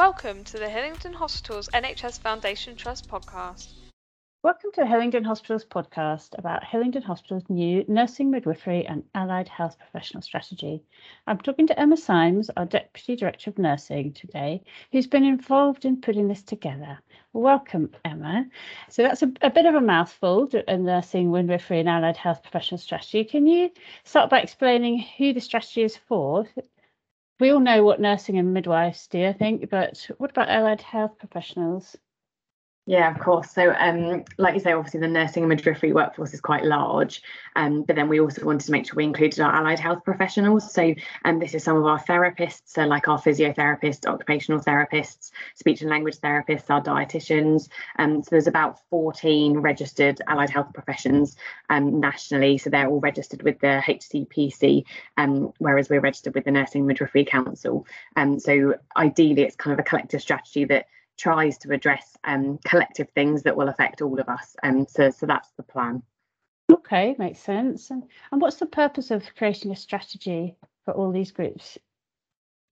Welcome to the Hillingdon Hospitals NHS Foundation Trust podcast. Welcome to Hillingdon Hospitals podcast about Hillingdon Hospital's new nursing, midwifery, and allied health professional strategy. I'm talking to Emma Symes, our Deputy Director of Nursing, today, who's been involved in putting this together. Welcome, Emma. So that's a, a bit of a mouthful, a nursing, midwifery, and allied health professional strategy. Can you start by explaining who the strategy is for? We all know what nursing and midwives do, I think, but what about allied health professionals? Yeah, of course. So, um, like you say, obviously the nursing and midwifery workforce is quite large, um, but then we also wanted to make sure we included our allied health professionals. So, um, this is some of our therapists, so like our physiotherapists, occupational therapists, speech and language therapists, our dietitians. Um, so there's about 14 registered allied health professions um, nationally. So they're all registered with the HCPC, um, whereas we're registered with the Nursing and Midwifery Council. Um, so ideally, it's kind of a collective strategy that tries to address um, collective things that will affect all of us. And um, so, so that's the plan. Okay, makes sense. And, and what's the purpose of creating a strategy for all these groups?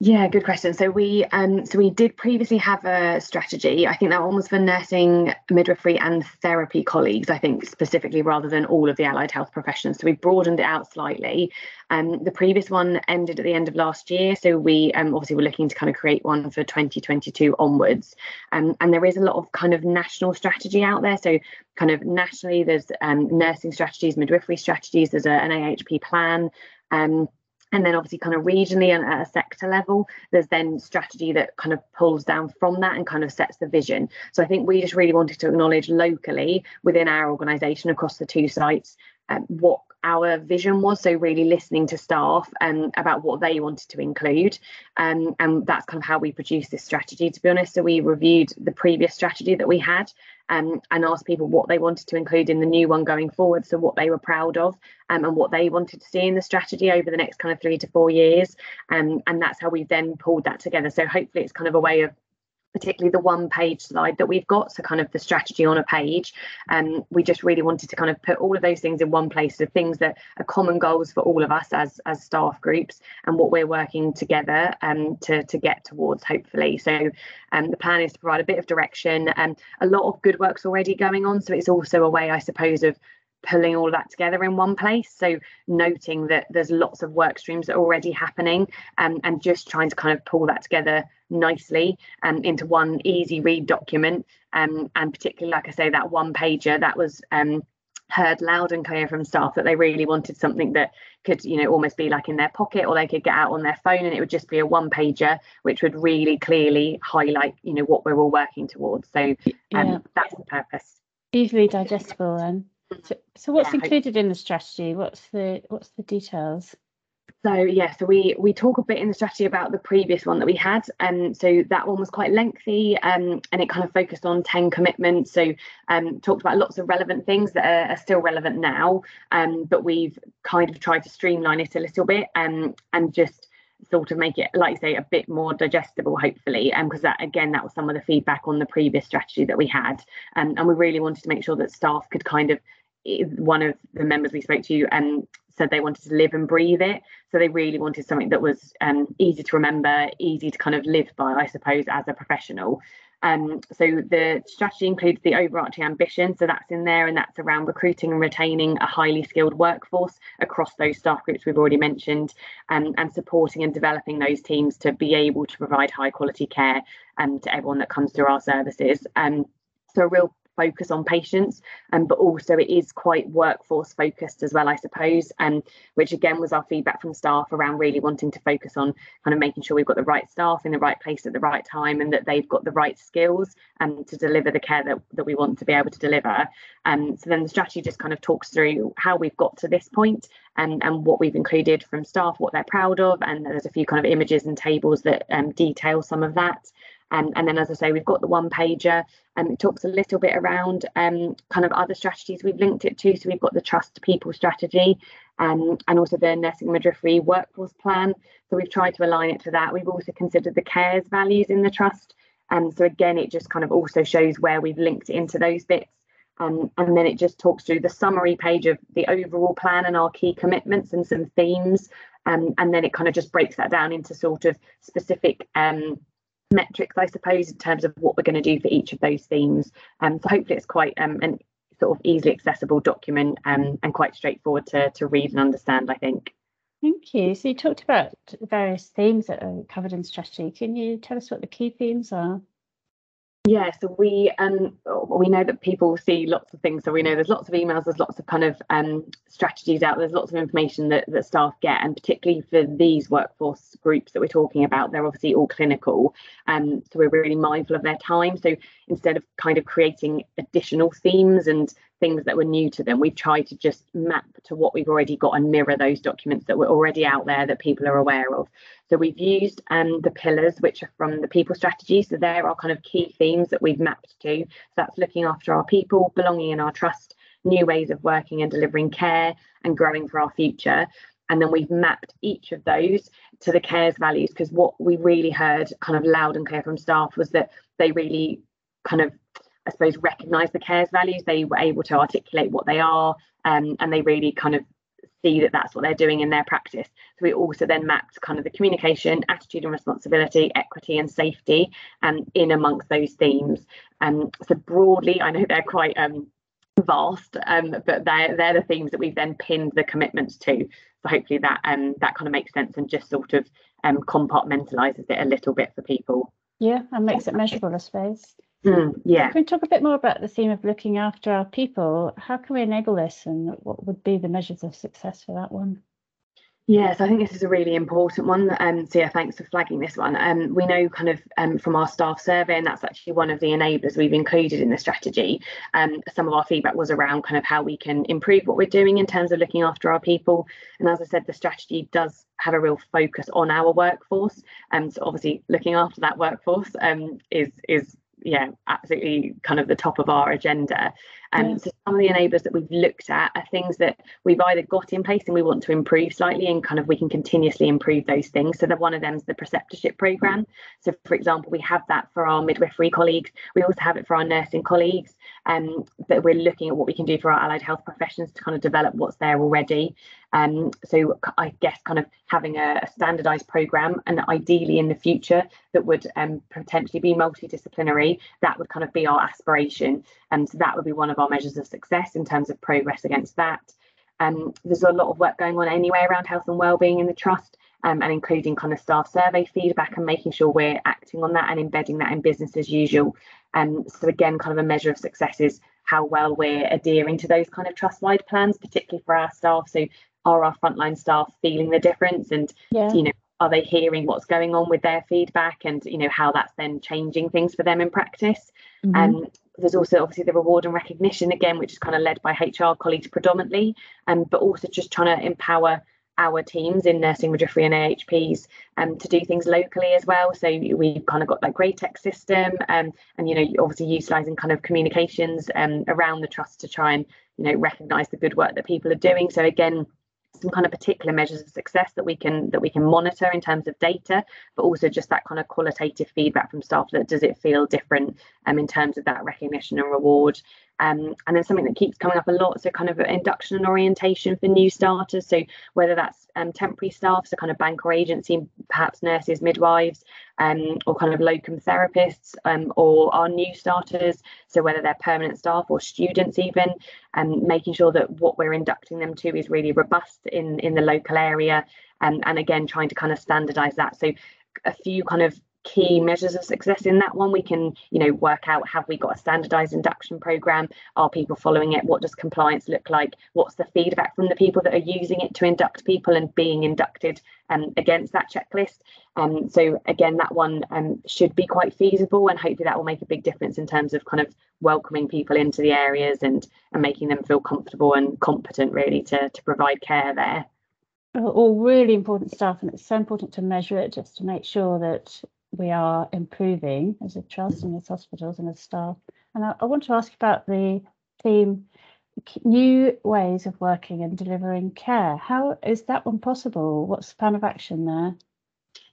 Yeah, good question. So we um so we did previously have a strategy. I think that one was for nursing, midwifery, and therapy colleagues. I think specifically rather than all of the allied health professions. So we broadened it out slightly. Um, the previous one ended at the end of last year. So we um obviously were looking to kind of create one for 2022 onwards. Um, and there is a lot of kind of national strategy out there. So kind of nationally, there's um, nursing strategies, midwifery strategies. There's a, an AHP plan. Um, and then obviously kind of regionally and at a sector level there's then strategy that kind of pulls down from that and kind of sets the vision. So i think we just really wanted to acknowledge locally within our organization across the two sites um, what our vision was. So really listening to staff and um, about what they wanted to include. Um, and that's kind of how we produced this strategy to be honest. So we reviewed the previous strategy that we had um, and asked people what they wanted to include in the new one going forward, so what they were proud of um, and what they wanted to see in the strategy over the next kind of three to four years. Um, and that's how we've then pulled that together. So hopefully it's kind of a way of particularly the one page slide that we've got so kind of the strategy on a page and um, we just really wanted to kind of put all of those things in one place the things that are common goals for all of us as as staff groups and what we're working together um, to to get towards hopefully so um, the plan is to provide a bit of direction and a lot of good work's already going on so it's also a way i suppose of pulling all that together in one place. So noting that there's lots of work streams that are already happening um, and just trying to kind of pull that together nicely um, into one easy read document. Um, and particularly, like I say, that one pager that was um, heard loud and clear from staff that they really wanted something that could you know almost be like in their pocket or they could get out on their phone and it would just be a one pager which would really clearly highlight you know what we're all working towards so um, yeah. that's the purpose easily digestible then so, so what's yeah, included in the strategy? What's the what's the details? So yeah, so we we talk a bit in the strategy about the previous one that we had, and so that one was quite lengthy, um, and it kind of focused on ten commitments. So um, talked about lots of relevant things that are, are still relevant now, um, but we've kind of tried to streamline it a little bit, um, and just sort of make it, like you say, a bit more digestible, hopefully. And um, because that, again, that was some of the feedback on the previous strategy that we had. Um, and we really wanted to make sure that staff could kind of, one of the members we spoke to um, said they wanted to live and breathe it. So they really wanted something that was um, easy to remember, easy to kind of live by, I suppose, as a professional. Um, so the strategy includes the overarching ambition, so that's in there, and that's around recruiting and retaining a highly skilled workforce across those staff groups we've already mentioned, um, and supporting and developing those teams to be able to provide high quality care um, to everyone that comes through our services. Um, so a real focus on patients, um, but also it is quite workforce focused as well, I suppose, and um, which again was our feedback from staff around really wanting to focus on kind of making sure we've got the right staff in the right place at the right time and that they've got the right skills um, to deliver the care that, that we want to be able to deliver. Um, so then the strategy just kind of talks through how we've got to this point and, and what we've included from staff, what they're proud of, and there's a few kind of images and tables that um, detail some of that. Um, and then, as I say, we've got the one pager and it talks a little bit around um, kind of other strategies we've linked it to. So we've got the trust people strategy um, and also the nursing midwifery workforce plan. So we've tried to align it to that. We've also considered the cares values in the trust. And so again, it just kind of also shows where we've linked into those bits. Um, and then it just talks through the summary page of the overall plan and our key commitments and some themes. Um, and then it kind of just breaks that down into sort of specific um, metrics, I suppose, in terms of what we're going to do for each of those themes. Um, so hopefully it's quite um, an sort of easily accessible document um, and quite straightforward to, to read and understand, I think. Thank you. So you talked about various themes that are covered in strategy. Can you tell us what the key themes are? Yeah, so we um we know that people see lots of things. So we know there's lots of emails, there's lots of kind of um strategies out. There's lots of information that, that staff get, and particularly for these workforce groups that we're talking about, they're obviously all clinical. Um, so we're really mindful of their time. So instead of kind of creating additional themes and things that were new to them. We've tried to just map to what we've already got and mirror those documents that were already out there that people are aware of. So we've used um, the pillars, which are from the people strategy. So there are kind of key themes that we've mapped to. So that's looking after our people, belonging in our trust, new ways of working and delivering care, and growing for our future. And then we've mapped each of those to the cares values because what we really heard kind of loud and clear from staff was that they really kind of I suppose, recognise the cares values. They were able to articulate what they are, um, and they really kind of see that that's what they're doing in their practice. So we also then mapped kind of the communication, attitude and responsibility, equity and safety, and um, in amongst those themes. Um, so broadly, I know they're quite um, vast, um, but they're they're the themes that we've then pinned the commitments to. So hopefully that um, that kind of makes sense and just sort of um, compartmentalizes it a little bit for people. Yeah, and makes it measurable, I suppose. Mm, yeah. Can we talk a bit more about the theme of looking after our people? How can we enable this and what would be the measures of success for that one? Yes, I think this is a really important one. Um, so yeah, thanks for flagging this one. Um, we know kind of um, from our staff survey, and that's actually one of the enablers we've included in the strategy. Um, some of our feedback was around kind of how we can improve what we're doing in terms of looking after our people. And as I said, the strategy does have a real focus on our workforce. And um, so obviously looking after that workforce um, is is yeah, absolutely kind of the top of our agenda. And um, so some of the enablers that we've looked at are things that we've either got in place and we want to improve slightly, and kind of we can continuously improve those things. So the one of them is the preceptorship program. So for example, we have that for our midwifery colleagues. We also have it for our nursing colleagues. Um, but we're looking at what we can do for our allied health professions to kind of develop what's there already. Um, so I guess kind of having a, a standardized program and ideally in the future that would um, potentially be multidisciplinary, that would kind of be our aspiration. And so that would be one of our measures of success in terms of progress against that. Um, there's a lot of work going on anyway around health and wellbeing in the trust. Um, and including kind of staff survey feedback and making sure we're acting on that and embedding that in business as usual. Um, so again, kind of a measure of success is how well we're adhering to those kind of trust-wide plans, particularly for our staff. So are our frontline staff feeling the difference and yeah. you know are they hearing what's going on with their feedback and you know how that's then changing things for them in practice mm-hmm. and um, there's also obviously the reward and recognition again which is kind of led by hr colleagues predominantly and um, but also just trying to empower our teams in nursing midwifery and AHPs um, to do things locally as well. So we've kind of got that Greatix system um, and, you know, obviously utilising kind of communications um, around the trust to try and, you know, recognise the good work that people are doing. So again, some kind of particular measures of success that we can that we can monitor in terms of data but also just that kind of qualitative feedback from staff that does it feel different um, in terms of that recognition and reward um, and then something that keeps coming up a lot. So kind of induction and orientation for new starters. So whether that's um, temporary staff so kind of bank or agency perhaps nurses midwives um, or kind of locum therapists um, or our new starters. So whether they're permanent staff or students even and um, making sure that what we're inducting them to is really robust in in the local area. Um, and again trying to kind of standardize that. So a few kind of key measures of success in that one. We can you know work out have we got a standardized induction program? Are people following it? What does compliance look like? What's the feedback from the people that are using it to induct people and being inducted um, against that checklist? Um, so again that one um, should be quite feasible and hopefully that will make a big difference in terms of kind of welcoming people into the areas and and making them feel comfortable and competent really to to provide care there. All really important stuff and it's so important to measure it just to make sure that we are improving as a trust and as hospitals and as staff. And I, I want to ask about the theme new ways of working and delivering care. How is that one possible? What's the plan of action there?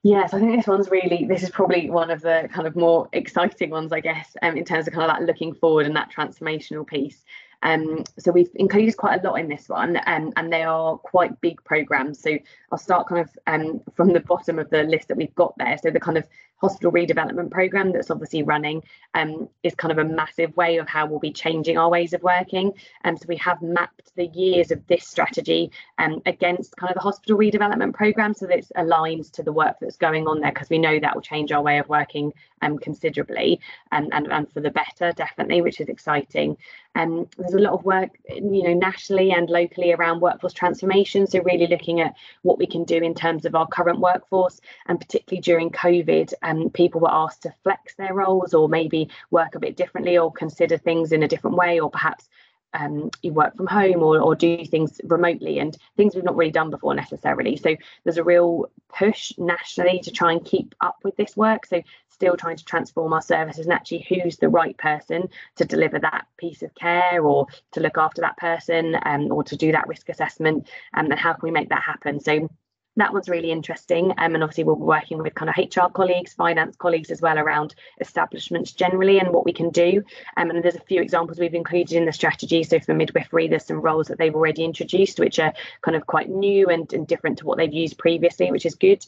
Yes, I think this one's really, this is probably one of the kind of more exciting ones, I guess, um, in terms of kind of that looking forward and that transformational piece. Um, so we've included quite a lot in this one, um, and they are quite big programs. So I'll start kind of um, from the bottom of the list that we've got there. So the kind of hospital redevelopment program that's obviously running um, is kind of a massive way of how we'll be changing our ways of working. And um, so we have mapped the years of this strategy um, against kind of the hospital redevelopment program so that it aligns to the work that's going on there because we know that will change our way of working um, considerably and, and, and for the better, definitely, which is exciting. Um, there's a lot of work, you know, nationally and locally around workforce transformation. So really looking at what we can do in terms of our current workforce, and particularly during COVID, people were asked to flex their roles or maybe work a bit differently or consider things in a different way, or perhaps um, you work from home or, or do things remotely and things we've not really done before necessarily. So there's a real push nationally to try and keep up with this work. So still trying to transform our services and actually who's the right person to deliver that piece of care or to look after that person um, or to do that risk assessment um, and how can we make that happen so that was really interesting. Um, and obviously, we'll be working with kind of HR colleagues, finance colleagues as well around establishments generally and what we can do. Um, and there's a few examples we've included in the strategy. So for midwifery, there's some roles that they've already introduced, which are kind of quite new and, and different to what they've used previously, which is good.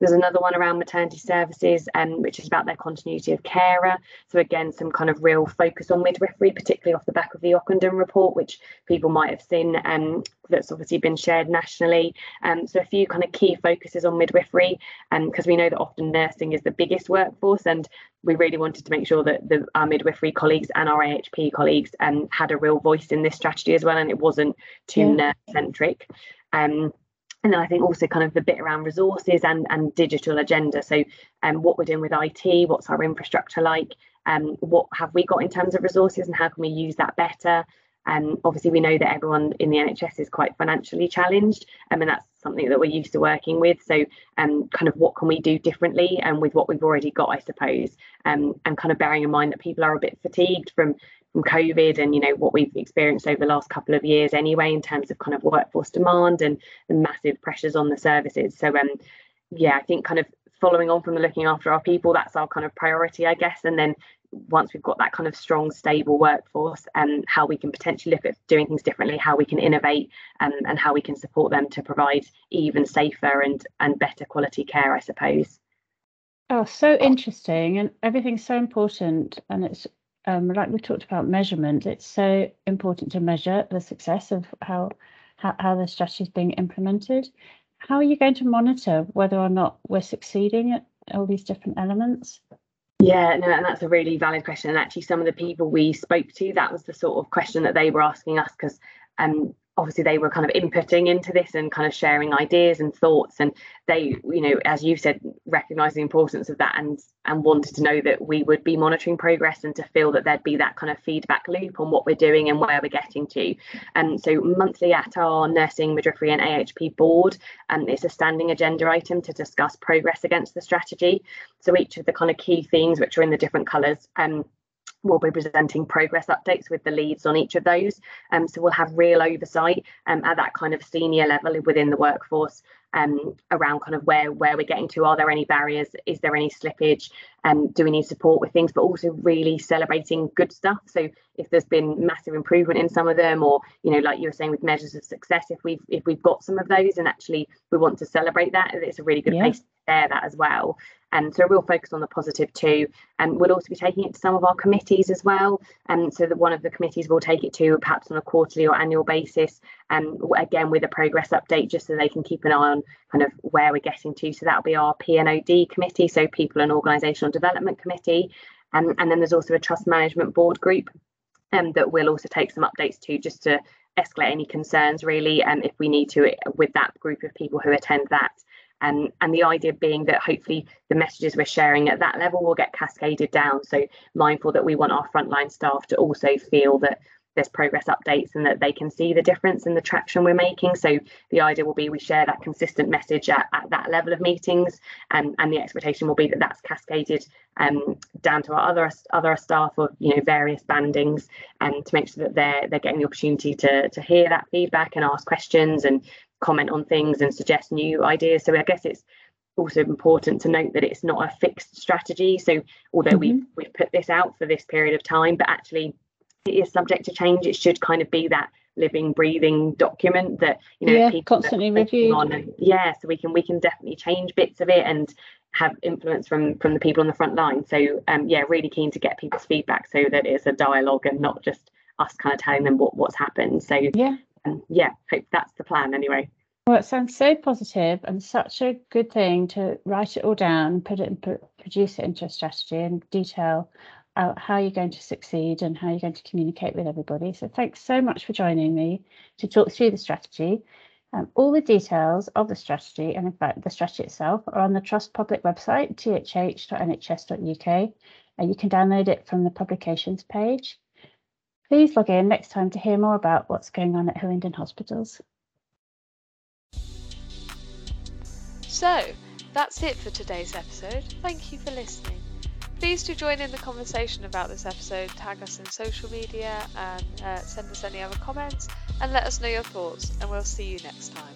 There's another one around maternity services, um, which is about their continuity of carer. So again, some kind of real focus on midwifery, particularly off the back of the Ockenden report, which people might have seen. Um, that's obviously been shared nationally. Um, so a few kind of key focuses on midwifery, because um, we know that often nursing is the biggest workforce, and we really wanted to make sure that the, our midwifery colleagues and our AHP colleagues um, had a real voice in this strategy as well, and it wasn't too yeah. nurse centric. Um, and then I think also kind of the bit around resources and, and digital agenda. So um, what we're doing with IT, what's our infrastructure like, um, what have we got in terms of resources and how can we use that better? Um, obviously, we know that everyone in the NHS is quite financially challenged, um, and that's something that we're used to working with. So, um, kind of what can we do differently and um, with what we've already got, I suppose, um, and kind of bearing in mind that people are a bit fatigued from from COVID and you know what we've experienced over the last couple of years anyway in terms of kind of workforce demand and the massive pressures on the services. So um yeah, I think kind of following on from the looking after our people, that's our kind of priority, I guess. And then once we've got that kind of strong, stable workforce and how we can potentially look at doing things differently, how we can innovate and, and how we can support them to provide even safer and and better quality care, I suppose. Oh, so interesting, and everything's so important, and it's um, like we talked about measurement, it's so important to measure the success of how, how, how the strategy is being implemented. How are you going to monitor whether or not we're succeeding at all these different elements? Yeah, no, and that's a really valid question. And actually, some of the people we spoke to, that was the sort of question that they were asking us because um, obviously they were kind of inputting into this and kind of sharing ideas and thoughts and they you know as you said recognize the importance of that and and wanted to know that we would be monitoring progress and to feel that there'd be that kind of feedback loop on what we're doing and where we're getting to. And so monthly at our nursing midwifery and ahp board and um, it's a standing agenda item to discuss progress against the strategy. So each of the kind of key themes which are in the different colors um, we'll be presenting progress updates with the leads on each of those. Um, so we'll have real oversight um, at that kind of senior level within the workforce um, around kind of where where we're getting to. Are there any barriers? Is there any slippage? Um, do we need support with things? But also really celebrating good stuff. So if there's been massive improvement in some of them, or you know, like you were saying with measures of success, if we've if we've got some of those, and actually we want to celebrate that, it's a really good yeah. place to share that as well. And so a real focus on the positive too. And we'll also be taking it to some of our committees as well. And so that one of the committees will take it to perhaps on a quarterly or annual basis. And again with a progress update just so they can keep an eye on kind of where we're getting to. So that'll be our PNOD committee, so People and Organisational Development Committee. Um, and then there's also a trust management board group um, that we'll also take some updates to just to escalate any concerns really and um, if we need to with that group of people who attend that um, and the idea being that hopefully the messages we're sharing at that level will get cascaded down. So mindful that we want our frontline staff to also feel that there's progress updates and that they can see the difference in the traction we're making. So the idea will be we share that consistent message at, at that level of meetings and and the expectation will be that that's cascaded um, down to our other other staff of you know various bandings and to make sure that they're they're getting the opportunity to to hear that feedback and ask questions and comment on things and suggest new ideas. So I guess it's also important to note that it's not a fixed strategy. So although mm-hmm. we've we've put this out for this period of time, but actually it is subject to change. It should kind of be that living, breathing document that you know yeah, constantly reviewed. On and, yeah, so we can we can definitely change bits of it and have influence from from the people on the front line. So um, yeah, really keen to get people's feedback so that it's a dialogue and not just us kind of telling them what, what's happened. So yeah, um, yeah, hope that's the plan anyway. Well, it sounds so positive and such a good thing to write it all down, put it and put, produce it into a strategy and detail uh, how you're going to succeed and how you're going to communicate with everybody. So thanks so much for joining me to talk through the strategy. Um, all the details of the strategy and in fact the strategy itself are on the Trust Public website, thh.nhs.uk, and you can download it from the publications page. Please log in next time to hear more about what's going on at Hillingdon Hospitals. So, that's it for today's episode. Thank you for listening. Please do join in the conversation about this episode, tag us in social media, and uh, send us any other comments, and let us know your thoughts, and we'll see you next time.